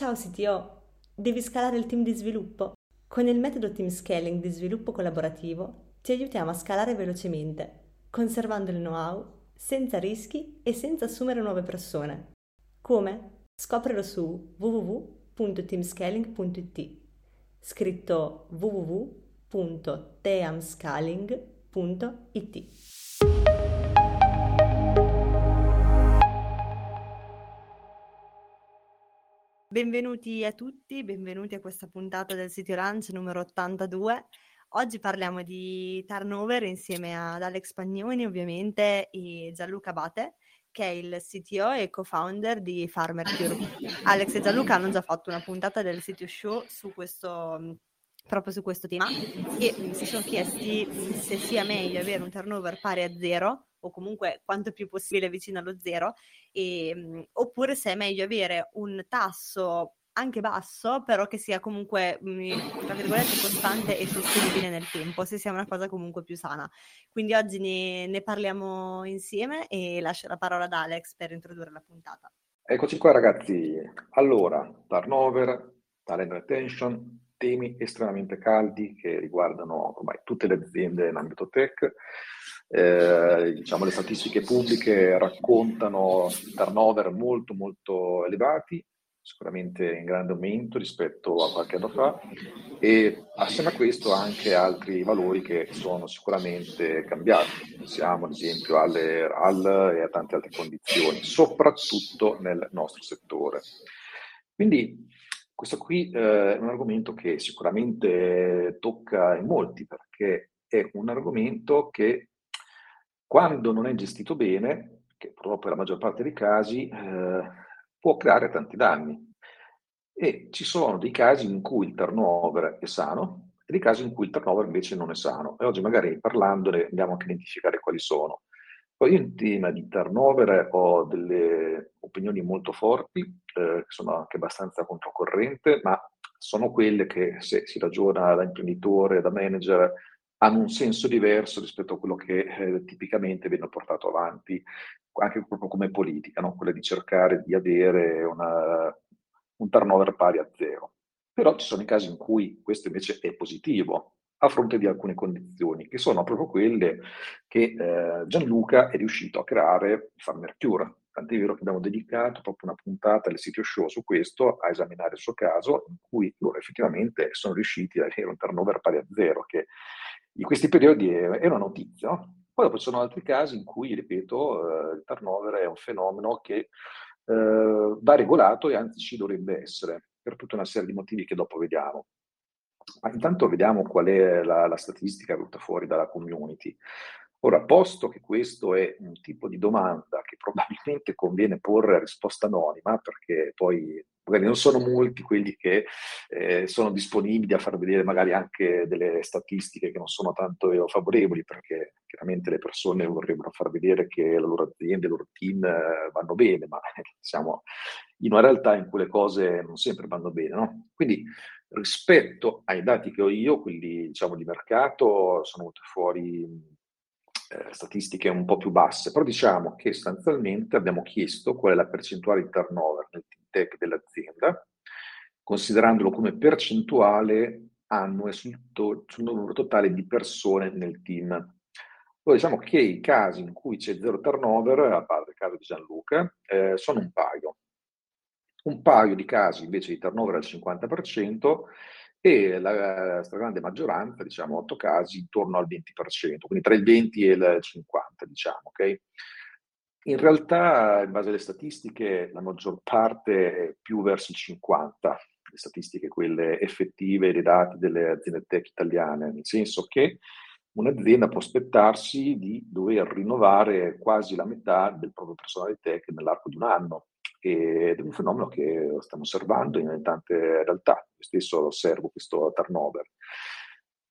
Ciao CTO, devi scalare il team di sviluppo? Con il metodo Team Scaling di sviluppo collaborativo ti aiutiamo a scalare velocemente, conservando il know-how, senza rischi e senza assumere nuove persone. Come? Scoprilo su www.teamscaling.it scritto www.teamscaling.it Benvenuti a tutti, benvenuti a questa puntata del Sito Lunch numero 82. Oggi parliamo di turnover insieme ad Alex Pagnoni ovviamente e Gianluca Bate che è il CTO e co-founder di FarmerCure. Alex e Gianluca hanno già fatto una puntata del sito show su questo proprio su questo tema e si sono chiesti se sia meglio avere un turnover pari a zero o comunque quanto più possibile vicino allo zero, e, ehm, oppure se è meglio avere un tasso anche basso, però che sia comunque, mhmm, tra virgolette, costante e sostenibile nel tempo, se sia una cosa comunque più sana. Quindi oggi ne, ne parliamo insieme e lascio la parola ad Alex per introdurre la puntata. Eccoci qua ragazzi. Allora, turnover, talent retention, temi estremamente caldi che riguardano ormai tutte le aziende in ambito tech. Eh, diciamo, le statistiche pubbliche raccontano turnover molto molto elevati, sicuramente in grande aumento rispetto a qualche anno fa e assieme a questo anche altri valori che sono sicuramente cambiati. Pensiamo ad esempio alle RAL e a tante altre condizioni, soprattutto nel nostro settore. Quindi questo qui eh, è un argomento che sicuramente tocca in molti perché è un argomento che quando non è gestito bene, che purtroppo è la maggior parte dei casi, eh, può creare tanti danni. E ci sono dei casi in cui il turnover è sano e dei casi in cui il turnover invece non è sano. E oggi magari parlandone andiamo anche a identificare quali sono. Poi in tema di turnover ho delle opinioni molto forti, eh, sono anche abbastanza controcorrente, ma sono quelle che se si ragiona da imprenditore, da manager, hanno un senso diverso rispetto a quello che eh, tipicamente viene portato avanti anche proprio come politica, no? quella di cercare di avere una, un turnover pari a zero. Però ci sono i casi in cui questo invece è positivo, a fronte di alcune condizioni, che sono proprio quelle che eh, Gianluca è riuscito a creare il Farmer Cure. Tant'è vero che abbiamo dedicato proprio una puntata del sito show su questo, a esaminare il suo caso, in cui loro effettivamente sono riusciti ad avere un turnover pari a zero, che in questi periodi è, è una notizia. No? Poi dopo ci sono altri casi in cui, ripeto, eh, il turnover è un fenomeno che eh, va regolato e anzi ci dovrebbe essere, per tutta una serie di motivi che dopo vediamo. Ma intanto vediamo qual è la, la statistica venuta fuori dalla community. Ora, posto che questo è un tipo di domanda che probabilmente conviene porre a risposta anonima, perché poi magari non sono molti quelli che eh, sono disponibili a far vedere magari anche delle statistiche che non sono tanto favorevoli, perché chiaramente le persone vorrebbero far vedere che la loro azienda, il loro team eh, vanno bene, ma siamo in una realtà in cui le cose non sempre vanno bene. No? Quindi rispetto ai dati che ho io, quelli diciamo di mercato, sono venute fuori eh, statistiche un po' più basse, però diciamo che sostanzialmente abbiamo chiesto qual è la percentuale di turnover nel team tech dell'azienda, considerandolo come percentuale annue sul, to- sul numero totale di persone nel team. Poi diciamo che i casi in cui c'è zero turnover, a parte il caso di Gianluca, eh, sono un paio. Un paio di casi invece di turnover al 50%, e la stragrande maggioranza, diciamo 8 casi, intorno al 20%, quindi tra il 20 e il 50%, diciamo, ok? In realtà, in base alle statistiche, la maggior parte è più verso il 50%, le statistiche quelle effettive dei dati delle aziende tech italiane, nel senso che un'azienda può aspettarsi di dover rinnovare quasi la metà del proprio personale tech nell'arco di un anno. Ed è un fenomeno che stiamo osservando in tante realtà. Io stesso osservo questo turnover,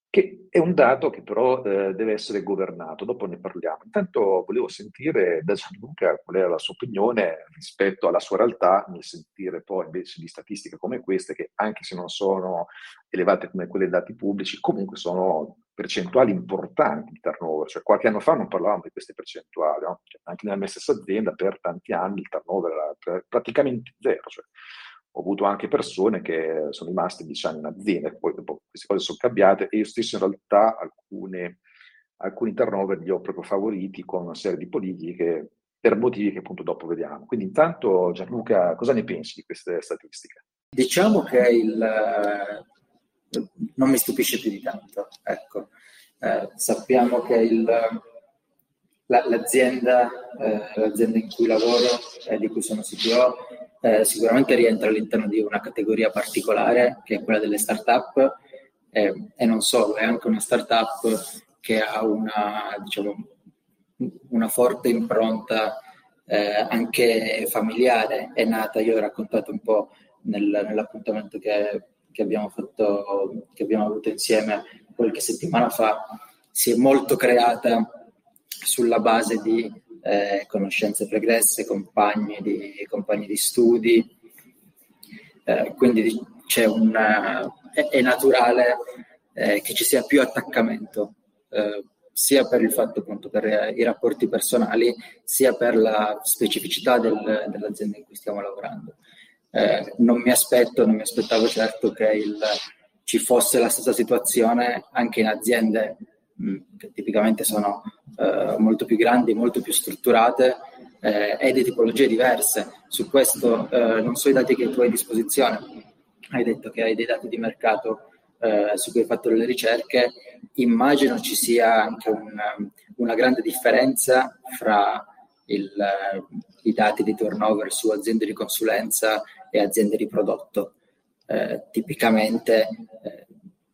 che è un dato che però eh, deve essere governato, dopo ne parliamo. Intanto volevo sentire da Gianluca qual era la sua opinione rispetto alla sua realtà, nel sentire poi invece di statistiche come queste, che anche se non sono elevate come quelle dei dati pubblici, comunque sono percentuali importanti di turnover, cioè qualche anno fa non parlavamo di queste percentuali, no? cioè, anche nella mia stessa azienda per tanti anni il turnover era praticamente zero, cioè, ho avuto anche persone che sono rimaste 10 anni in azienda, poi dopo queste cose sono cambiate e io stesso in realtà alcune, alcuni turnover li ho proprio favoriti con una serie di politiche per motivi che appunto dopo vediamo. Quindi intanto Gianluca, cosa ne pensi di queste statistiche? Diciamo che il, non mi stupisce più di tanto, ecco. Eh, sappiamo che il, la, l'azienda, eh, l'azienda, in cui lavoro e di cui sono CTO eh, sicuramente rientra all'interno di una categoria particolare che è quella delle start-up. E non solo, è anche una start-up che ha una, diciamo, una forte impronta eh, anche familiare, è nata, io ho raccontato un po' nel, nell'appuntamento che, che, abbiamo fatto, che abbiamo avuto insieme qualche settimana fa, si è molto creata sulla base di eh, conoscenze pregresse, compagni di, compagni di studi, eh, quindi c'è una, è, è naturale eh, che ci sia più attaccamento, eh, sia per il fatto appunto per i rapporti personali, sia per la specificità del, dell'azienda in cui stiamo lavorando. Eh, non mi aspetto, non mi aspettavo certo che il, ci fosse la stessa situazione anche in aziende che tipicamente sono eh, molto più grandi, molto più strutturate eh, e di tipologie diverse. Su questo eh, non so i dati che tu hai a disposizione, hai detto che hai dei dati di mercato eh, su cui hai fatto delle ricerche, immagino ci sia anche una, una grande differenza fra il, i dati di turnover su aziende di consulenza e aziende di prodotto. Eh, tipicamente eh,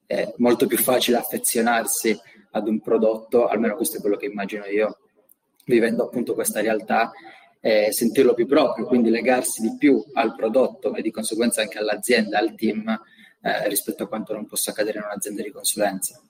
è molto più facile affezionarsi ad un prodotto, almeno questo è quello che immagino io, vivendo appunto questa realtà, e sentirlo più proprio, quindi legarsi di più al prodotto e di conseguenza anche all'azienda, al team, eh, rispetto a quanto non possa accadere in un'azienda di consulenza.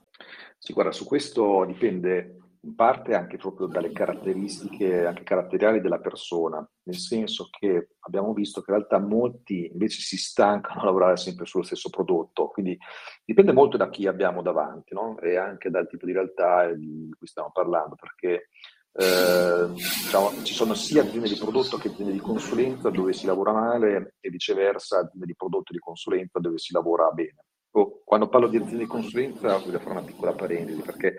Sì, guarda, su questo dipende in parte anche proprio dalle caratteristiche anche caratteriali della persona, nel senso che abbiamo visto che in realtà molti invece si stancano a lavorare sempre sullo stesso prodotto, quindi dipende molto da chi abbiamo davanti no? e anche dal tipo di realtà di cui stiamo parlando, perché eh, diciamo, ci sono sia aziende di prodotto che aziende di consulenza dove si lavora male e viceversa aziende di prodotto e di consulenza dove si lavora bene. Oh, quando parlo di aziende di consulenza voglio fare una piccola parentesi perché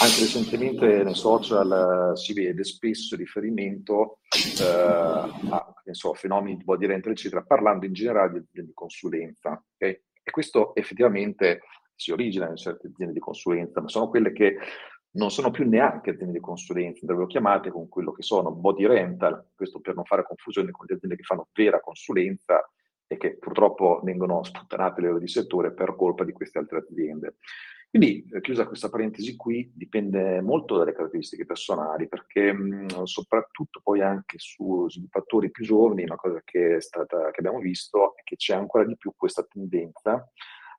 anche recentemente nei social uh, si vede spesso riferimento uh, a so, fenomeni di body rental eccetera parlando in generale di aziende di consulenza okay? e questo effettivamente si origina in certe aziende di consulenza ma sono quelle che non sono più neanche aziende di consulenza, andrebbero chiamate con quello che sono body rental, questo per non fare confusione con le aziende che fanno vera consulenza e che purtroppo vengono sputtanate le ore di settore per colpa di queste altre aziende. Quindi, eh, chiusa questa parentesi qui, dipende molto dalle caratteristiche personali, perché mh, soprattutto poi anche su sviluppatori più giovani, una cosa che, stata, che abbiamo visto è che c'è ancora di più questa tendenza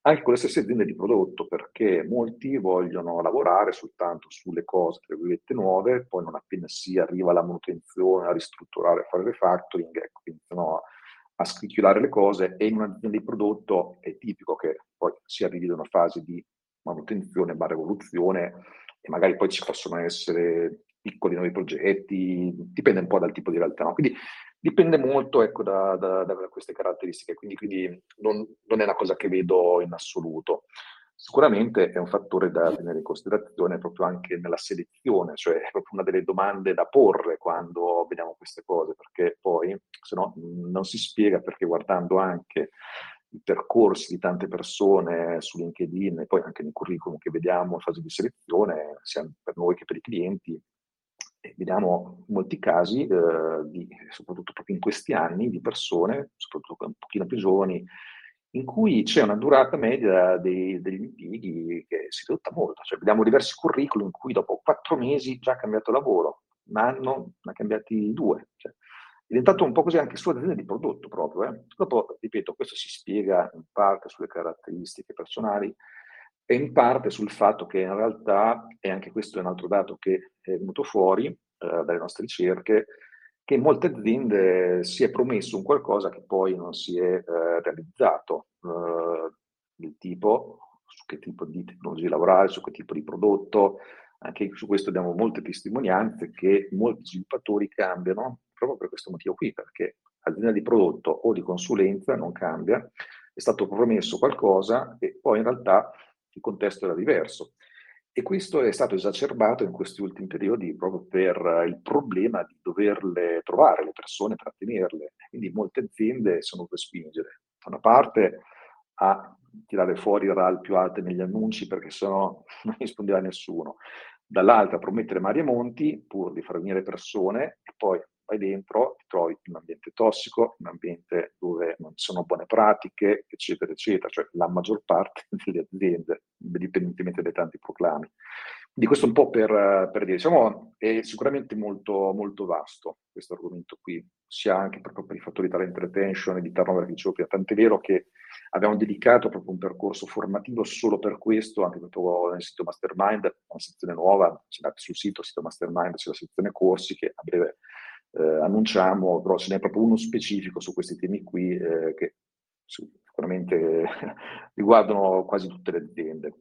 anche con le stesse aziende di prodotto, perché molti vogliono lavorare soltanto sulle cose, tra virgolette, nuove, poi non appena si arriva alla manutenzione, a ristrutturare, a fare refactoring, ecco, iniziano a, a scricchiolare le cose e in un'azienda di prodotto è tipico che poi si arrivi ad una fase di manutenzione, barra evoluzione e magari poi ci possono essere piccoli nuovi progetti, dipende un po' dal tipo di realtà. No? Quindi Dipende molto ecco, da, da, da, queste caratteristiche, quindi, quindi non, non, è una cosa che vedo in assoluto. Sicuramente è un fattore da tenere in considerazione proprio anche nella selezione, cioè è proprio una delle domande da porre quando vediamo queste cose, perché poi se no non si spiega perché guardando anche i percorsi di tante persone su LinkedIn e poi anche nel curriculum che vediamo in fase di selezione, sia per noi che per i clienti, vediamo molti casi, eh, di, soprattutto proprio in questi anni, di persone, soprattutto un pochino più giovani, in cui c'è una durata media dei, degli impieghi che si ridotta molto. Cioè, vediamo diversi curriculum in cui dopo quattro mesi già ha cambiato lavoro, un anno ne ha cambiati due. Cioè, è diventato un po' così anche sulle aziende di prodotto proprio. Eh. Dopo, ripeto, questo si spiega in parte sulle caratteristiche personali, e in parte sul fatto che in realtà, e anche questo è un altro dato che è venuto fuori eh, dalle nostre ricerche, che molte aziende si è promesso un qualcosa che poi non si è eh, realizzato, eh, del tipo su che tipo di tecnologie lavorare, su che tipo di prodotto, anche su questo abbiamo molte testimonianze che molti sviluppatori cambiano proprio per questo motivo qui, perché azienda di prodotto o di consulenza, non cambia, è stato promesso qualcosa e poi in realtà il contesto era diverso. E questo è stato esacerbato in questi ultimi periodi proprio per il problema di doverle trovare le persone, trattenerle. Quindi molte aziende sono dovute spingere. Da una parte a tirare fuori i RAL più alte negli annunci perché sennò non rispondeva nessuno. Dall'altra promettere mari monti pur di far venire persone e poi vai dentro, ti trovi in un ambiente tossico, in un ambiente dove non ci sono buone pratiche, eccetera, eccetera, cioè la maggior parte delle aziende, indipendentemente dai tanti proclami. Quindi questo un po' per, per dire, diciamo, è sicuramente molto, molto vasto questo argomento qui, sia anche proprio per i fattori di talent retention e di turnover che dicevo prima, tant'è vero che abbiamo dedicato proprio un percorso formativo solo per questo, anche proprio nel sito Mastermind, una sezione nuova, andate sul sito, sito Mastermind, c'è la sezione corsi che a breve eh, annunciamo, però ce n'è proprio uno specifico su questi temi qui eh, che sicuramente riguardano quasi tutte le aziende.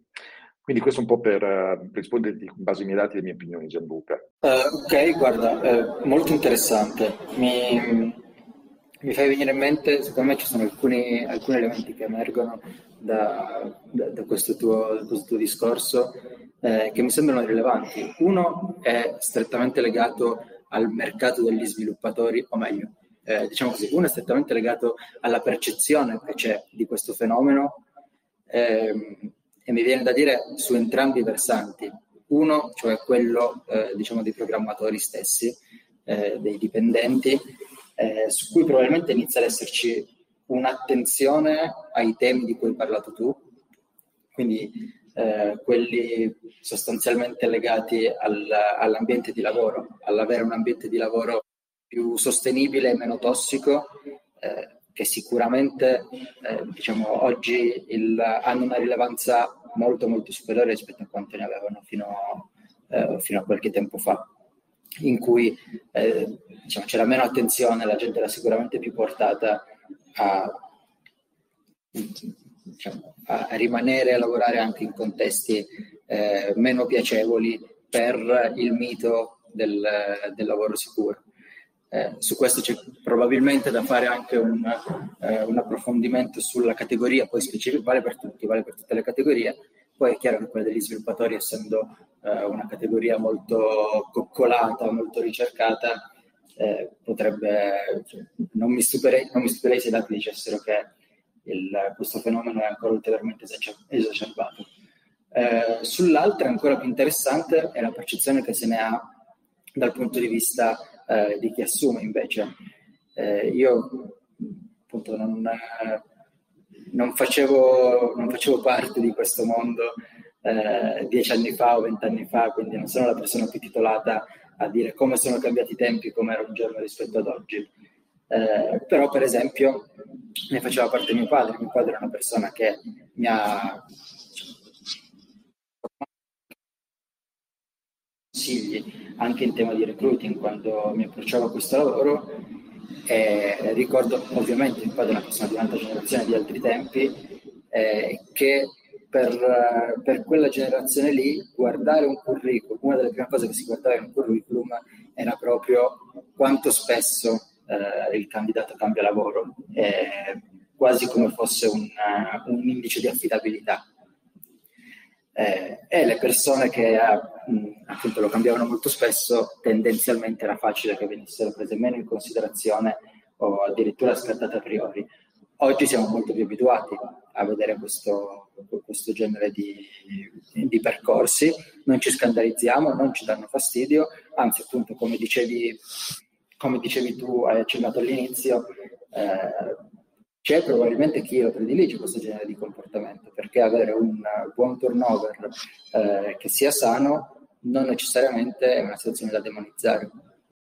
Quindi questo un po' per, per risponderti in base ai miei dati e alle mie opinioni, Gianluca. Uh, ok, guarda, eh, molto interessante. Mi, mi fai venire in mente, secondo me ci sono alcuni, alcuni elementi che emergono da, da, da, questo, tuo, da questo, tuo, discorso eh, che mi sembrano rilevanti. Uno è strettamente legato al mercato degli sviluppatori, o meglio, eh, diciamo così, uno è strettamente legato alla percezione che c'è di questo fenomeno ehm, e mi viene da dire su entrambi i versanti. Uno, cioè quello eh, diciamo dei programmatori stessi, eh, dei dipendenti, eh, su cui probabilmente inizia ad esserci un'attenzione ai temi di cui hai parlato tu, quindi eh, quelli sostanzialmente legati al, all'ambiente di lavoro, all'avere un ambiente di lavoro più sostenibile e meno tossico, eh, che sicuramente eh, diciamo, oggi il, hanno una rilevanza molto molto superiore rispetto a quanto ne avevano fino, eh, fino a qualche tempo fa in cui eh, diciamo, c'era meno attenzione, la gente era sicuramente più portata a, diciamo, a rimanere a lavorare anche in contesti eh, meno piacevoli per il mito del, del lavoro sicuro. Eh, su questo c'è probabilmente da fare anche un, eh, un approfondimento sulla categoria, poi specifico, vale per tutti, vale per tutte le categorie, poi è chiaro che quella degli sviluppatori, essendo eh, una categoria molto coccolata, molto ricercata, eh, potrebbe, cioè, non, non mi stupirei se i dati dicessero che il, questo fenomeno è ancora ulteriormente esacerbato. Eh, sull'altra, ancora più interessante, è la percezione che se ne ha dal punto di vista eh, di chi assume invece. Eh, io appunto non, non facevo, non facevo parte di questo mondo eh, dieci anni fa o vent'anni fa, quindi non sono la persona più titolata a dire come sono cambiati i tempi, come era un giorno rispetto ad oggi. Eh, però, per esempio, ne faceva parte mio padre. Mio padre è una persona che mi ha consigli anche in tema di recruiting quando mi approcciavo a questo lavoro eh, ricordo ovviamente mio padre è una persona di un'altra generazione di altri tempi, eh, che per, per, quella generazione lì guardare un curriculum, una delle prime cose che si guardava in un curriculum era proprio quanto spesso eh, il candidato cambia lavoro, quasi come fosse un, un indice di affidabilità. Eh, e le persone che mh, appunto lo cambiavano molto spesso, tendenzialmente era facile che venissero prese meno in considerazione o addirittura scartate a priori. Oggi siamo molto più abituati a vedere questo, questo genere di, di, percorsi, non ci scandalizziamo, non ci danno fastidio, anzi appunto come dicevi, come dicevi tu, hai accennato all'inizio, eh, c'è probabilmente chi lo predilige questo genere di comportamento, perché avere un buon turnover eh, che sia sano non necessariamente è una situazione da demonizzare.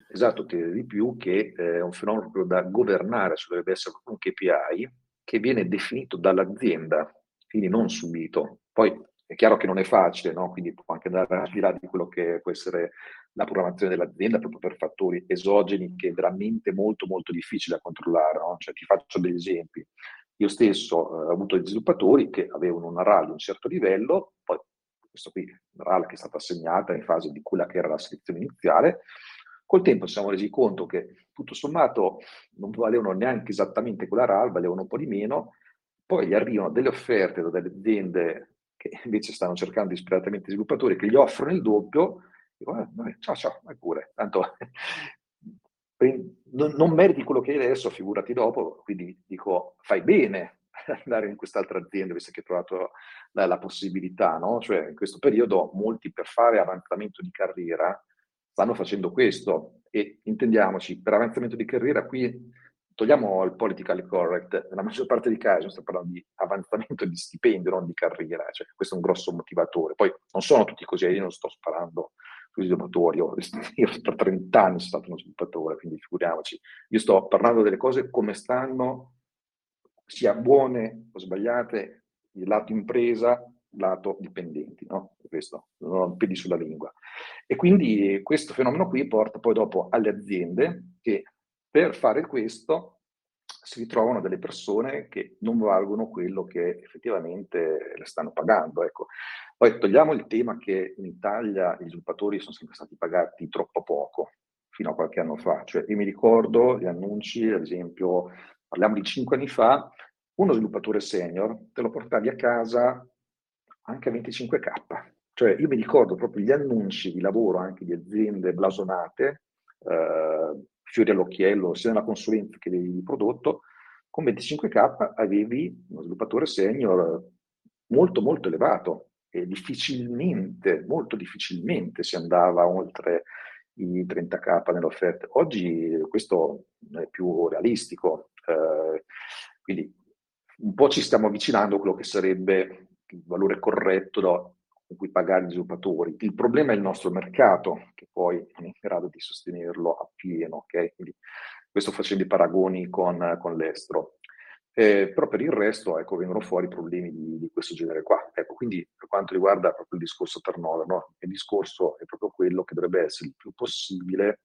Esatto, ti di più che eh, è un fenomeno da governare, cioè dovrebbe essere un KPI che viene definito dall'azienda, quindi non subito. Poi è chiaro che non è facile, no? quindi può anche andare al di là di quello che può essere la programmazione dell'azienda proprio per fattori esogeni che è veramente molto molto difficile da controllare. No? Cioè, ti faccio degli esempi. Io stesso eh, ho avuto degli sviluppatori che avevano una RAL di un certo livello, poi questo qui, una RAL che è stata assegnata in fase di quella che era la selezione iniziale, Col tempo ci siamo resi conto che tutto sommato non valevano neanche esattamente quella RAL, valevano un po' di meno, poi gli arrivano delle offerte da delle aziende che invece stanno cercando disperatamente sviluppatori che gli offrono il doppio, dico, eh, ciao ciao, vai pure, tanto non, non meriti quello che hai adesso, figurati dopo, quindi dico, fai bene andare in quest'altra azienda visto che hai trovato la, la possibilità, no? Cioè in questo periodo molti per fare avanzamento di carriera stanno facendo questo e intendiamoci, per avanzamento di carriera qui togliamo il politically correct, nella maggior parte dei casi stiamo parlando di avanzamento di stipendio, non di carriera, cioè, questo è un grosso motivatore. Poi non sono tutti così, io non sto sparando sugli sviluppatori, io, io per 30 anni sono stato uno sviluppatore, quindi figuriamoci. Io sto parlando delle cose come stanno, sia buone o sbagliate, il lato impresa, lato dipendenti, no? Questo, non ho piedi sulla lingua. E quindi questo fenomeno qui porta poi dopo alle aziende che per fare questo si ritrovano delle persone che non valgono quello che effettivamente le stanno pagando. Ecco. Poi togliamo il tema che in Italia gli sviluppatori sono sempre stati pagati troppo poco, fino a qualche anno fa. Cioè, io mi ricordo gli annunci, ad esempio, parliamo di cinque anni fa, uno sviluppatore senior te lo portavi a casa anche a 25k. Cioè, io mi ricordo proprio gli annunci di lavoro anche di aziende blasonate, eh, fiori all'occhiello, sia nella consulenza che di prodotto, con 25k avevi uno sviluppatore senior molto molto elevato e difficilmente, molto difficilmente si andava oltre i 30k nelle offerte. Oggi questo è più realistico, eh, quindi un po' ci stiamo avvicinando a quello che sarebbe il valore corretto da, con cui pagare gli sviluppatori. Il problema è il nostro mercato, che poi non è in grado di sostenerlo appieno, ok? Quindi questo facendo i paragoni con, con l'estero. Eh, però per il resto, ecco, vengono fuori problemi di, di, questo genere qua. Ecco, quindi per quanto riguarda proprio il discorso turnover, no? il discorso è proprio quello che dovrebbe essere il più possibile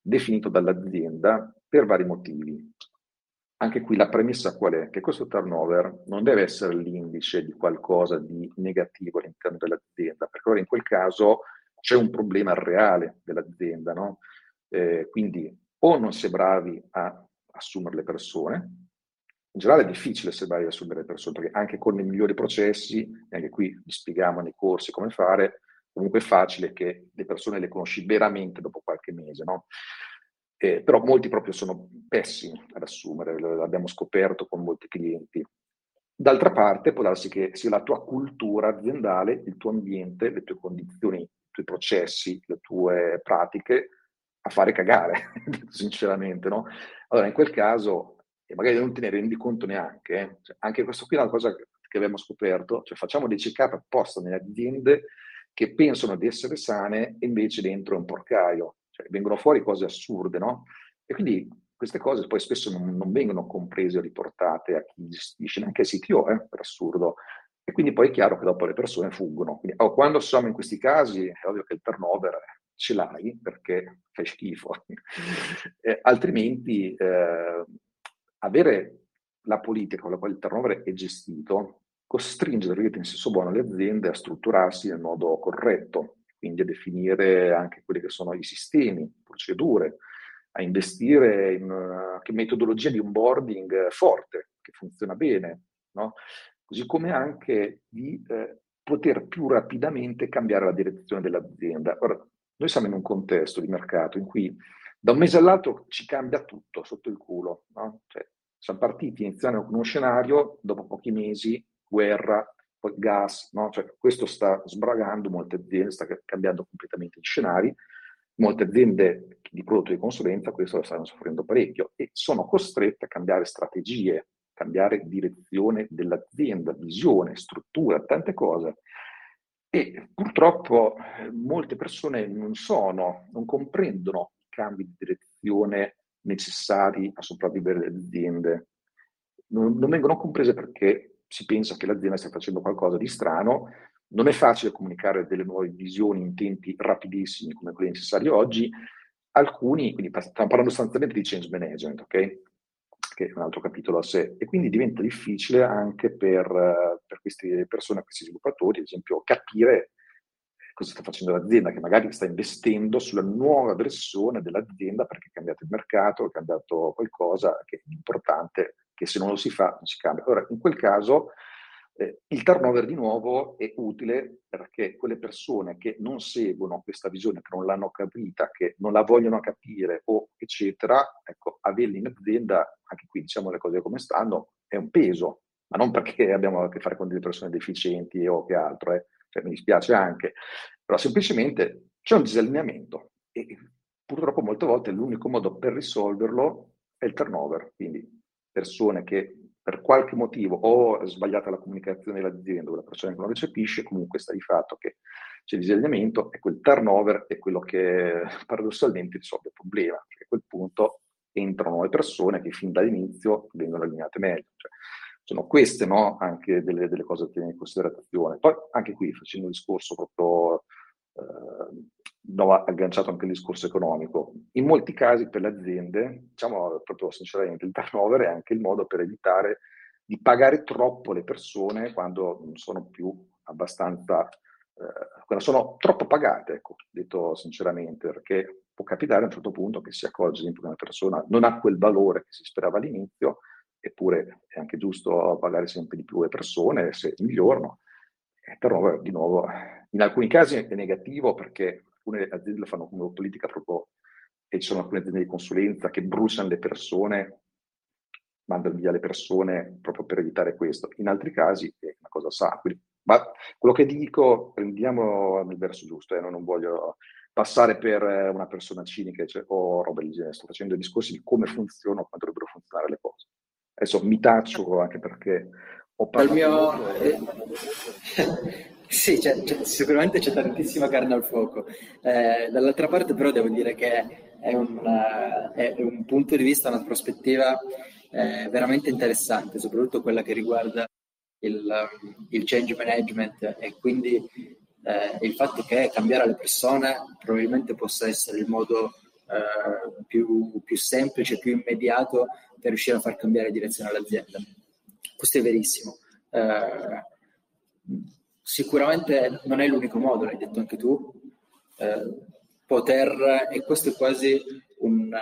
definito dall'azienda per vari motivi. Anche qui la premessa qual è? Che questo turnover non deve essere l'indice di qualcosa di negativo all'interno dell'azienda, perché allora in quel caso c'è un problema reale dell'azienda, no? Eh, quindi o non si è bravi a assumere le persone, in generale è difficile essere bravi a assumere le persone, perché anche con i migliori processi, e anche qui vi spieghiamo nei corsi come fare, comunque è facile che le persone le conosci veramente dopo qualche mese, no? Eh, però molti proprio sono pessimi ad assumere, l'abbiamo scoperto con molti clienti. D'altra parte può darsi che sia la tua cultura aziendale, il tuo ambiente, le tue condizioni, i tuoi processi, le tue pratiche a fare cagare, sinceramente, no? Allora, in quel caso, e magari non te ne rendi conto neanche, eh? cioè, anche questo qui è una cosa che abbiamo scoperto, cioè facciamo dei check-up apposta nelle aziende che pensano di essere sane e invece dentro è un porcaio, cioè, vengono fuori cose assurde, no? E quindi queste cose poi spesso non, non vengono comprese o riportate a chi gestisce, neanche il CTO, eh, per assurdo. E quindi poi è chiaro che dopo le persone fuggono. Quindi, oh, quando siamo in questi casi è ovvio che il turnover ce l'hai perché fai schifo. eh, altrimenti eh, avere la politica con la quale il turnover è gestito costringe, in senso buono, le aziende a strutturarsi nel modo corretto quindi a definire anche quelli che sono i sistemi, procedure, a investire in una metodologia di onboarding forte, che funziona bene, no? così come anche di eh, poter più rapidamente cambiare la direzione dell'azienda. Ora, noi siamo in un contesto di mercato in cui da un mese all'altro ci cambia tutto sotto il culo. No? Cioè, siamo partiti iniziando con uno scenario, dopo pochi mesi, guerra, gas, no? cioè, questo sta sbragando molte aziende, sta cambiando completamente gli scenari, molte aziende di prodotto di consulenza questo lo stanno soffrendo parecchio e sono costrette a cambiare strategie, cambiare direzione dell'azienda, visione, struttura, tante cose. E purtroppo eh, molte persone non sono, non comprendono i cambi di direzione necessari a sopravvivere le aziende. Non, non vengono comprese perché si pensa che l'azienda stia facendo qualcosa di strano, non è facile comunicare delle nuove visioni in tempi rapidissimi come quelli necessari oggi, alcuni, quindi stiamo parlando sostanzialmente di change management, ok? Che è un altro capitolo a sé, e quindi diventa difficile anche per, per queste persone, questi sviluppatori, ad esempio, capire cosa sta facendo l'azienda, che magari sta investendo sulla nuova versione dell'azienda perché è cambiato il mercato, è cambiato qualcosa che è importante, che se non lo si fa non si cambia. Allora, in quel caso eh, il turnover di nuovo è utile perché quelle persone che non seguono questa visione, che non l'hanno capita, che non la vogliono capire o eccetera, ecco, averli in azienda, anche qui diciamo le cose come stanno, è un peso, ma non perché abbiamo a che fare con delle persone deficienti o che altro, eh. Cioè, mi dispiace anche, però semplicemente c'è un disallineamento e purtroppo molte volte l'unico modo per risolverlo è il turnover, quindi persone che per qualche motivo o è sbagliata la comunicazione dell'azienda o la persona che non recepisce, comunque sta di fatto che c'è disallineamento e quel turnover è quello che paradossalmente risolve il problema, perché a quel punto entrano nuove persone che fin dall'inizio vengono allineate meglio. Cioè, sono queste no, anche delle, delle, cose da tenere in considerazione. Poi anche qui facendo un discorso proprio eh, agganciato anche il discorso economico. In molti casi per le aziende, diciamo proprio sinceramente, il turnover è anche il modo per evitare di pagare troppo le persone quando non sono più abbastanza, eh, quando sono troppo pagate, ecco, detto sinceramente, perché può capitare a un certo punto che si accorge che una persona non ha quel valore che si sperava all'inizio, eppure è anche giusto pagare sempre di più le persone se migliorano. E turnover, di nuovo, in alcuni casi è negativo perché alcune aziende lo fanno come politica proprio, e ci sono alcune aziende di consulenza che bruciano le persone, mandano via le persone proprio per evitare questo. In altri casi è una cosa sana. Quindi, ma quello che dico, prendiamo nel verso giusto, eh, non voglio passare per una persona cinica cioè, o roba del genere, sto facendo discorsi di come funzionano, come dovrebbero funzionare le cose. Adesso mi taccio anche perché ho parlato... Mio... E... Sì, c'è, c'è, sicuramente c'è tantissima carne al fuoco. Eh, dall'altra parte però devo dire che è un, uh, è un punto di vista, una prospettiva eh, veramente interessante, soprattutto quella che riguarda il, il change management e quindi eh, il fatto che cambiare le persone probabilmente possa essere il modo eh, più, più semplice, più immediato per riuscire a far cambiare direzione all'azienda. Questo è verissimo. Eh, sicuramente non è l'unico modo, l'hai detto anche tu, eh, poter, e questo è quasi un,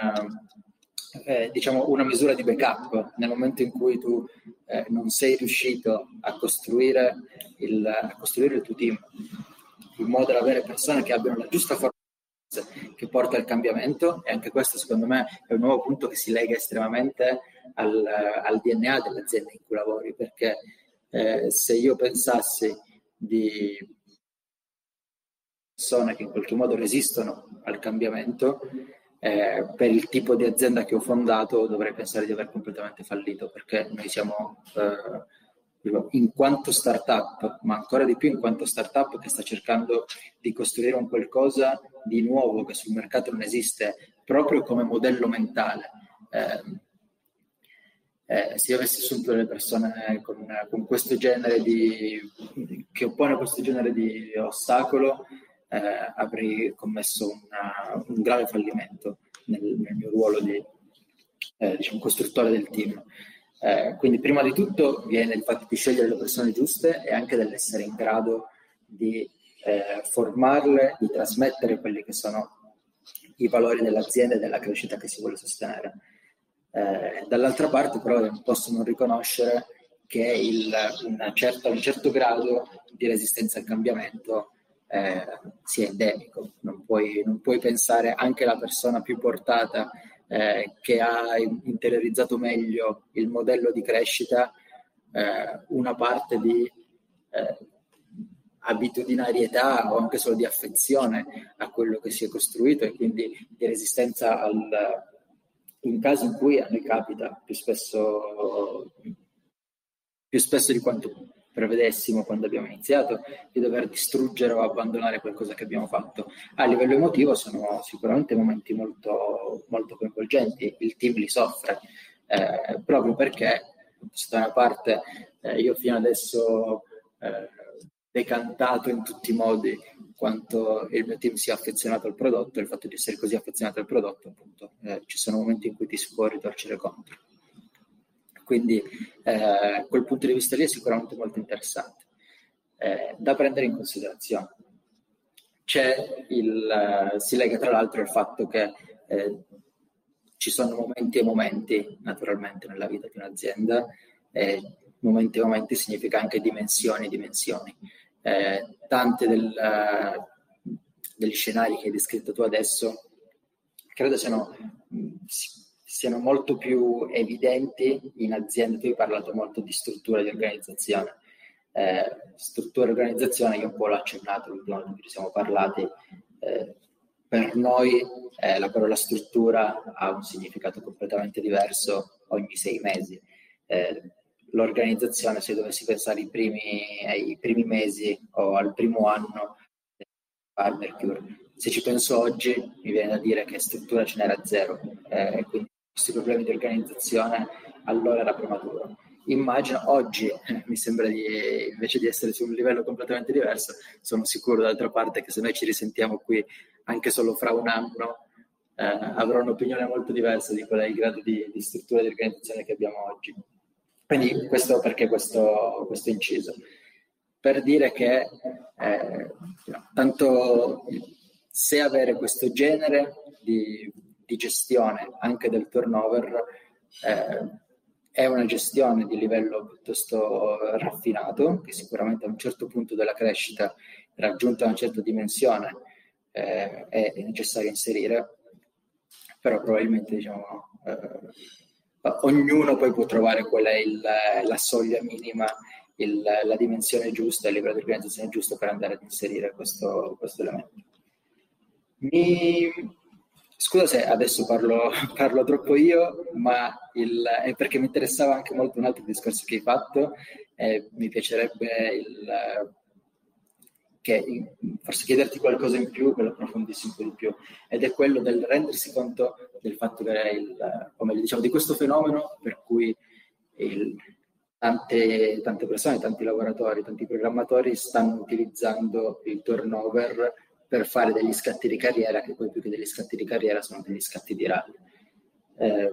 eh, diciamo una misura di backup nel momento in cui tu eh, non sei riuscito a costruire, il, a costruire il tuo team, in modo da avere persone che abbiano la giusta forza che porta al cambiamento e anche questo secondo me è un nuovo punto che si lega estremamente al, al DNA dell'azienda in cui lavori perché eh, se io pensassi di persone che in qualche modo resistono al cambiamento, eh, per il tipo di azienda che ho fondato dovrei pensare di aver completamente fallito perché noi siamo eh, in quanto startup, ma ancora di più in quanto startup che sta cercando di costruire un qualcosa di nuovo che sul mercato non esiste, proprio come modello mentale. Eh, eh, se io avessi assunto delle persone con, con, questo genere di che oppone questo genere di ostacolo eh, avrei commesso una, un grave fallimento nel, nel mio ruolo di eh, diciamo, costruttore del team. Eh, quindi prima di tutto viene il fatto di scegliere le persone giuste e anche dell'essere in grado di eh, formarle, di trasmettere quelli che sono i valori dell'azienda e della crescita che si vuole sostenere. Eh, dall'altra parte però non posso non riconoscere che il, certa, un certo grado di resistenza al cambiamento eh, sia endemico. Non puoi, non puoi, pensare anche la persona più portata eh, che ha interiorizzato meglio il modello di crescita, eh, una parte di eh, abitudinarietà o anche solo di affezione a quello che si è costruito e quindi di resistenza al, in casi in cui a noi capita più spesso, più spesso di quanto prevedessimo quando abbiamo iniziato, di dover distruggere o abbandonare qualcosa che abbiamo fatto. A livello emotivo sono sicuramente momenti molto, molto coinvolgenti, il team li soffre, eh, proprio perché da una parte eh, io fino adesso eh, decantato in tutti i modi quanto il mio team sia affezionato al prodotto il fatto di essere così affezionato al prodotto, appunto, eh, ci sono momenti in cui ti si può ritorcere contro. Quindi eh, quel punto di vista lì è sicuramente molto interessante, eh, da prendere in considerazione. il, si lega tra l'altro al fatto che eh, ci sono momenti e momenti naturalmente nella vita di un'azienda, eh, momenti e momenti significa anche dimensioni e dimensioni. Eh, tante del, degli scenari che hai descritto tu adesso credo siano, siano molto più evidenti in aziende. Tu hai parlato molto di struttura di organizzazione. Eh, struttura e organizzazione, io un po' l'ho accennato l'ultima volta che ci siamo parlati. Eh, per noi eh, la parola struttura ha un significato completamente diverso ogni sei mesi. Eh, l'organizzazione, se dovessi pensare ai primi, ai primi mesi o al primo anno di Barbecue, se ci penso oggi mi viene da dire che struttura ce n'era zero, eh, quindi questi problemi di organizzazione allora era prematuro. Immagino oggi, eh, mi sembra di, invece di essere su un livello completamente diverso, sono sicuro d'altra parte che se noi ci risentiamo qui anche solo fra un anno, eh, avrò un'opinione molto diversa di qual è il grado di, di struttura di organizzazione che abbiamo oggi. Quindi questo perché questo, questo inciso. Per dire che eh, tanto se avere questo genere di, di gestione anche del turnover eh, è una gestione di livello piuttosto raffinato, che sicuramente a un certo punto della crescita, raggiunta una certa dimensione, eh, è necessario inserire, però probabilmente diciamo, eh, ognuno poi può trovare qual è il, la soglia minima, il, la dimensione giusta, il livello di organizzazione giusto per andare ad inserire questo, questo elemento. Mi... Scusa se adesso parlo, parlo troppo io, ma il... è perché mi interessava anche molto un altro discorso che hai fatto e mi piacerebbe il... che, forse chiederti qualcosa in più, che lo approfondissi un po' di più, ed è quello del rendersi conto del fatto che il, come diciamo, di questo fenomeno per cui il, tante, tante persone, tanti lavoratori, tanti programmatori stanno utilizzando il turnover per fare degli scatti di carriera, che poi più che degli scatti di carriera sono degli scatti di RAL. Eh,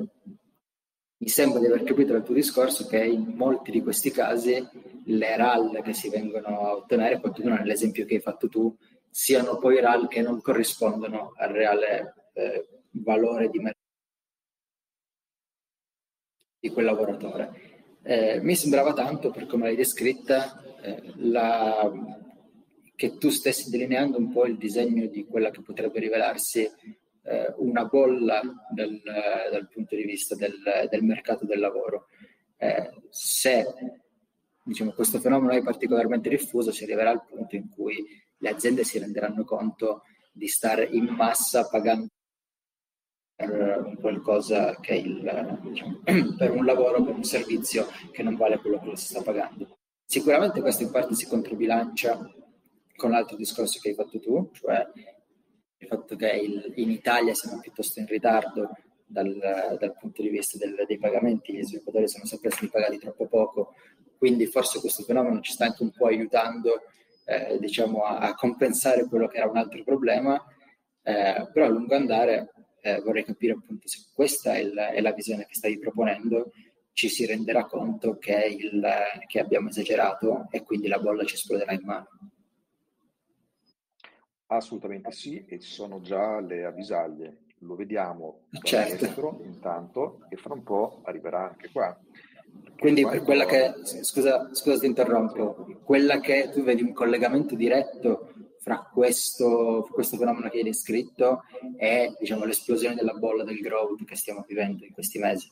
mi sembra di aver capito dal tuo discorso che in molti di questi casi le RAL che si vengono a ottenere, poi nell'esempio che hai fatto tu, siano poi RAL che non corrispondono al reale eh, valore di mercato di quel lavoratore. Eh, mi sembrava tanto, per come l'hai descritta, eh, la, che tu stessi delineando un po' il disegno di quella che potrebbe rivelarsi eh, una bolla del, dal punto di vista del, del mercato del lavoro. Eh, se diciamo, questo fenomeno è particolarmente diffuso, si arriverà al punto in cui le aziende si renderanno conto di stare in massa pagando per qualcosa che il, diciamo, per un lavoro, per un servizio che non vale quello che lo si sta pagando. Sicuramente questo in parte si controbilancia con l'altro discorso che hai fatto tu, cioè il fatto che il, in Italia siamo piuttosto in ritardo dal, dal punto di vista del, dei pagamenti, gli sviluppatori sono sempre stati pagati troppo poco, quindi forse questo fenomeno ci sta anche un po' aiutando eh, diciamo, a, a, compensare quello che era un altro problema, eh, però a lungo andare eh, vorrei capire appunto se questa è, il, è, la visione che stavi proponendo, ci si renderà conto che, il, che abbiamo esagerato e quindi la bolla ci esploderà in mano. Assolutamente sì, e ci sono già le avvisaglie. Lo vediamo certo. dall'estero intanto e fra un po' arriverà anche qua. Quindi per quella che, scusa, scusa ti interrompo, quella che tu vedi un collegamento diretto fra questo, questo fenomeno che hai descritto e diciamo, l'esplosione della bolla del growth che stiamo vivendo in questi mesi.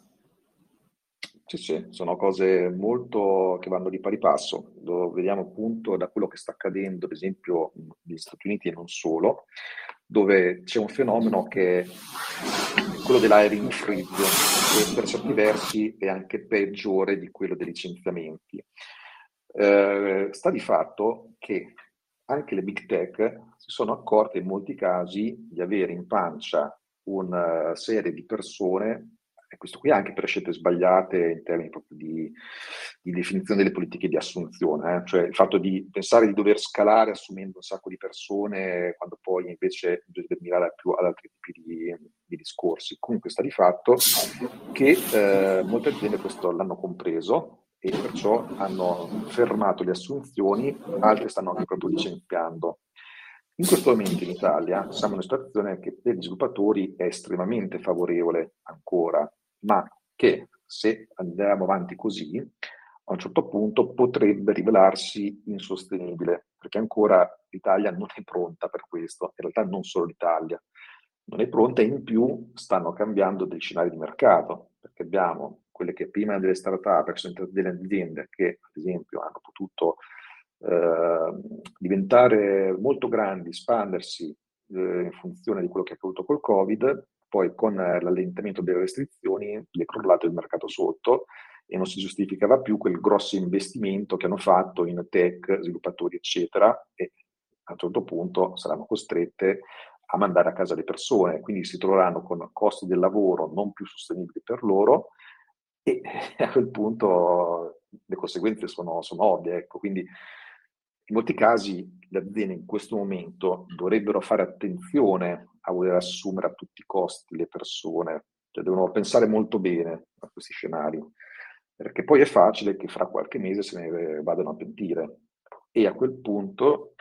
Sì, sì, sono cose molto che vanno di pari passo. Lo vediamo appunto da quello che sta accadendo, ad esempio, negli Stati Uniti e non solo, dove c'è un fenomeno che è quello dell'hiring freeze, che per certi versi è anche peggiore di quello dei licenziamenti. Eh, sta di fatto che anche le big tech si sono accorte in molti casi di avere in pancia una serie di persone questo qui anche per scelte sbagliate in termini proprio di, di definizione delle politiche di assunzione, eh? cioè il fatto di pensare di dover scalare assumendo un sacco di persone quando poi invece bisogna mirare più ad altri tipi di, di, discorsi. Comunque sta di fatto che eh, molte aziende questo l'hanno compreso e perciò hanno fermato le assunzioni, altre stanno anche proprio licenziando. In questo momento in Italia siamo in una situazione che per gli sviluppatori è estremamente favorevole ancora, ma che se andiamo avanti così, a un certo punto potrebbe rivelarsi insostenibile, perché ancora l'Italia non è pronta per questo, in realtà non solo l'Italia, non è pronta e in più stanno cambiando dei scenari di mercato, perché abbiamo quelle che prima delle start-up, che sono delle aziende che ad esempio hanno potuto eh, diventare molto grandi, espandersi eh, in funzione di quello che è accaduto col Covid, poi con l'allentamento delle restrizioni è crollato il mercato sotto e non si giustificava più quel grosso investimento che hanno fatto in tech, sviluppatori, eccetera, e a un certo punto saranno costrette a mandare a casa le persone, quindi si troveranno con costi del lavoro non più sostenibili per loro e a quel punto le conseguenze sono, sono ovvie. Ecco. Quindi in molti casi le aziende in questo momento dovrebbero fare attenzione a voler assumere a tutti i costi le persone, cioè devono pensare molto bene a questi scenari, perché poi è facile che fra qualche mese se ne vadano a pentire e a quel punto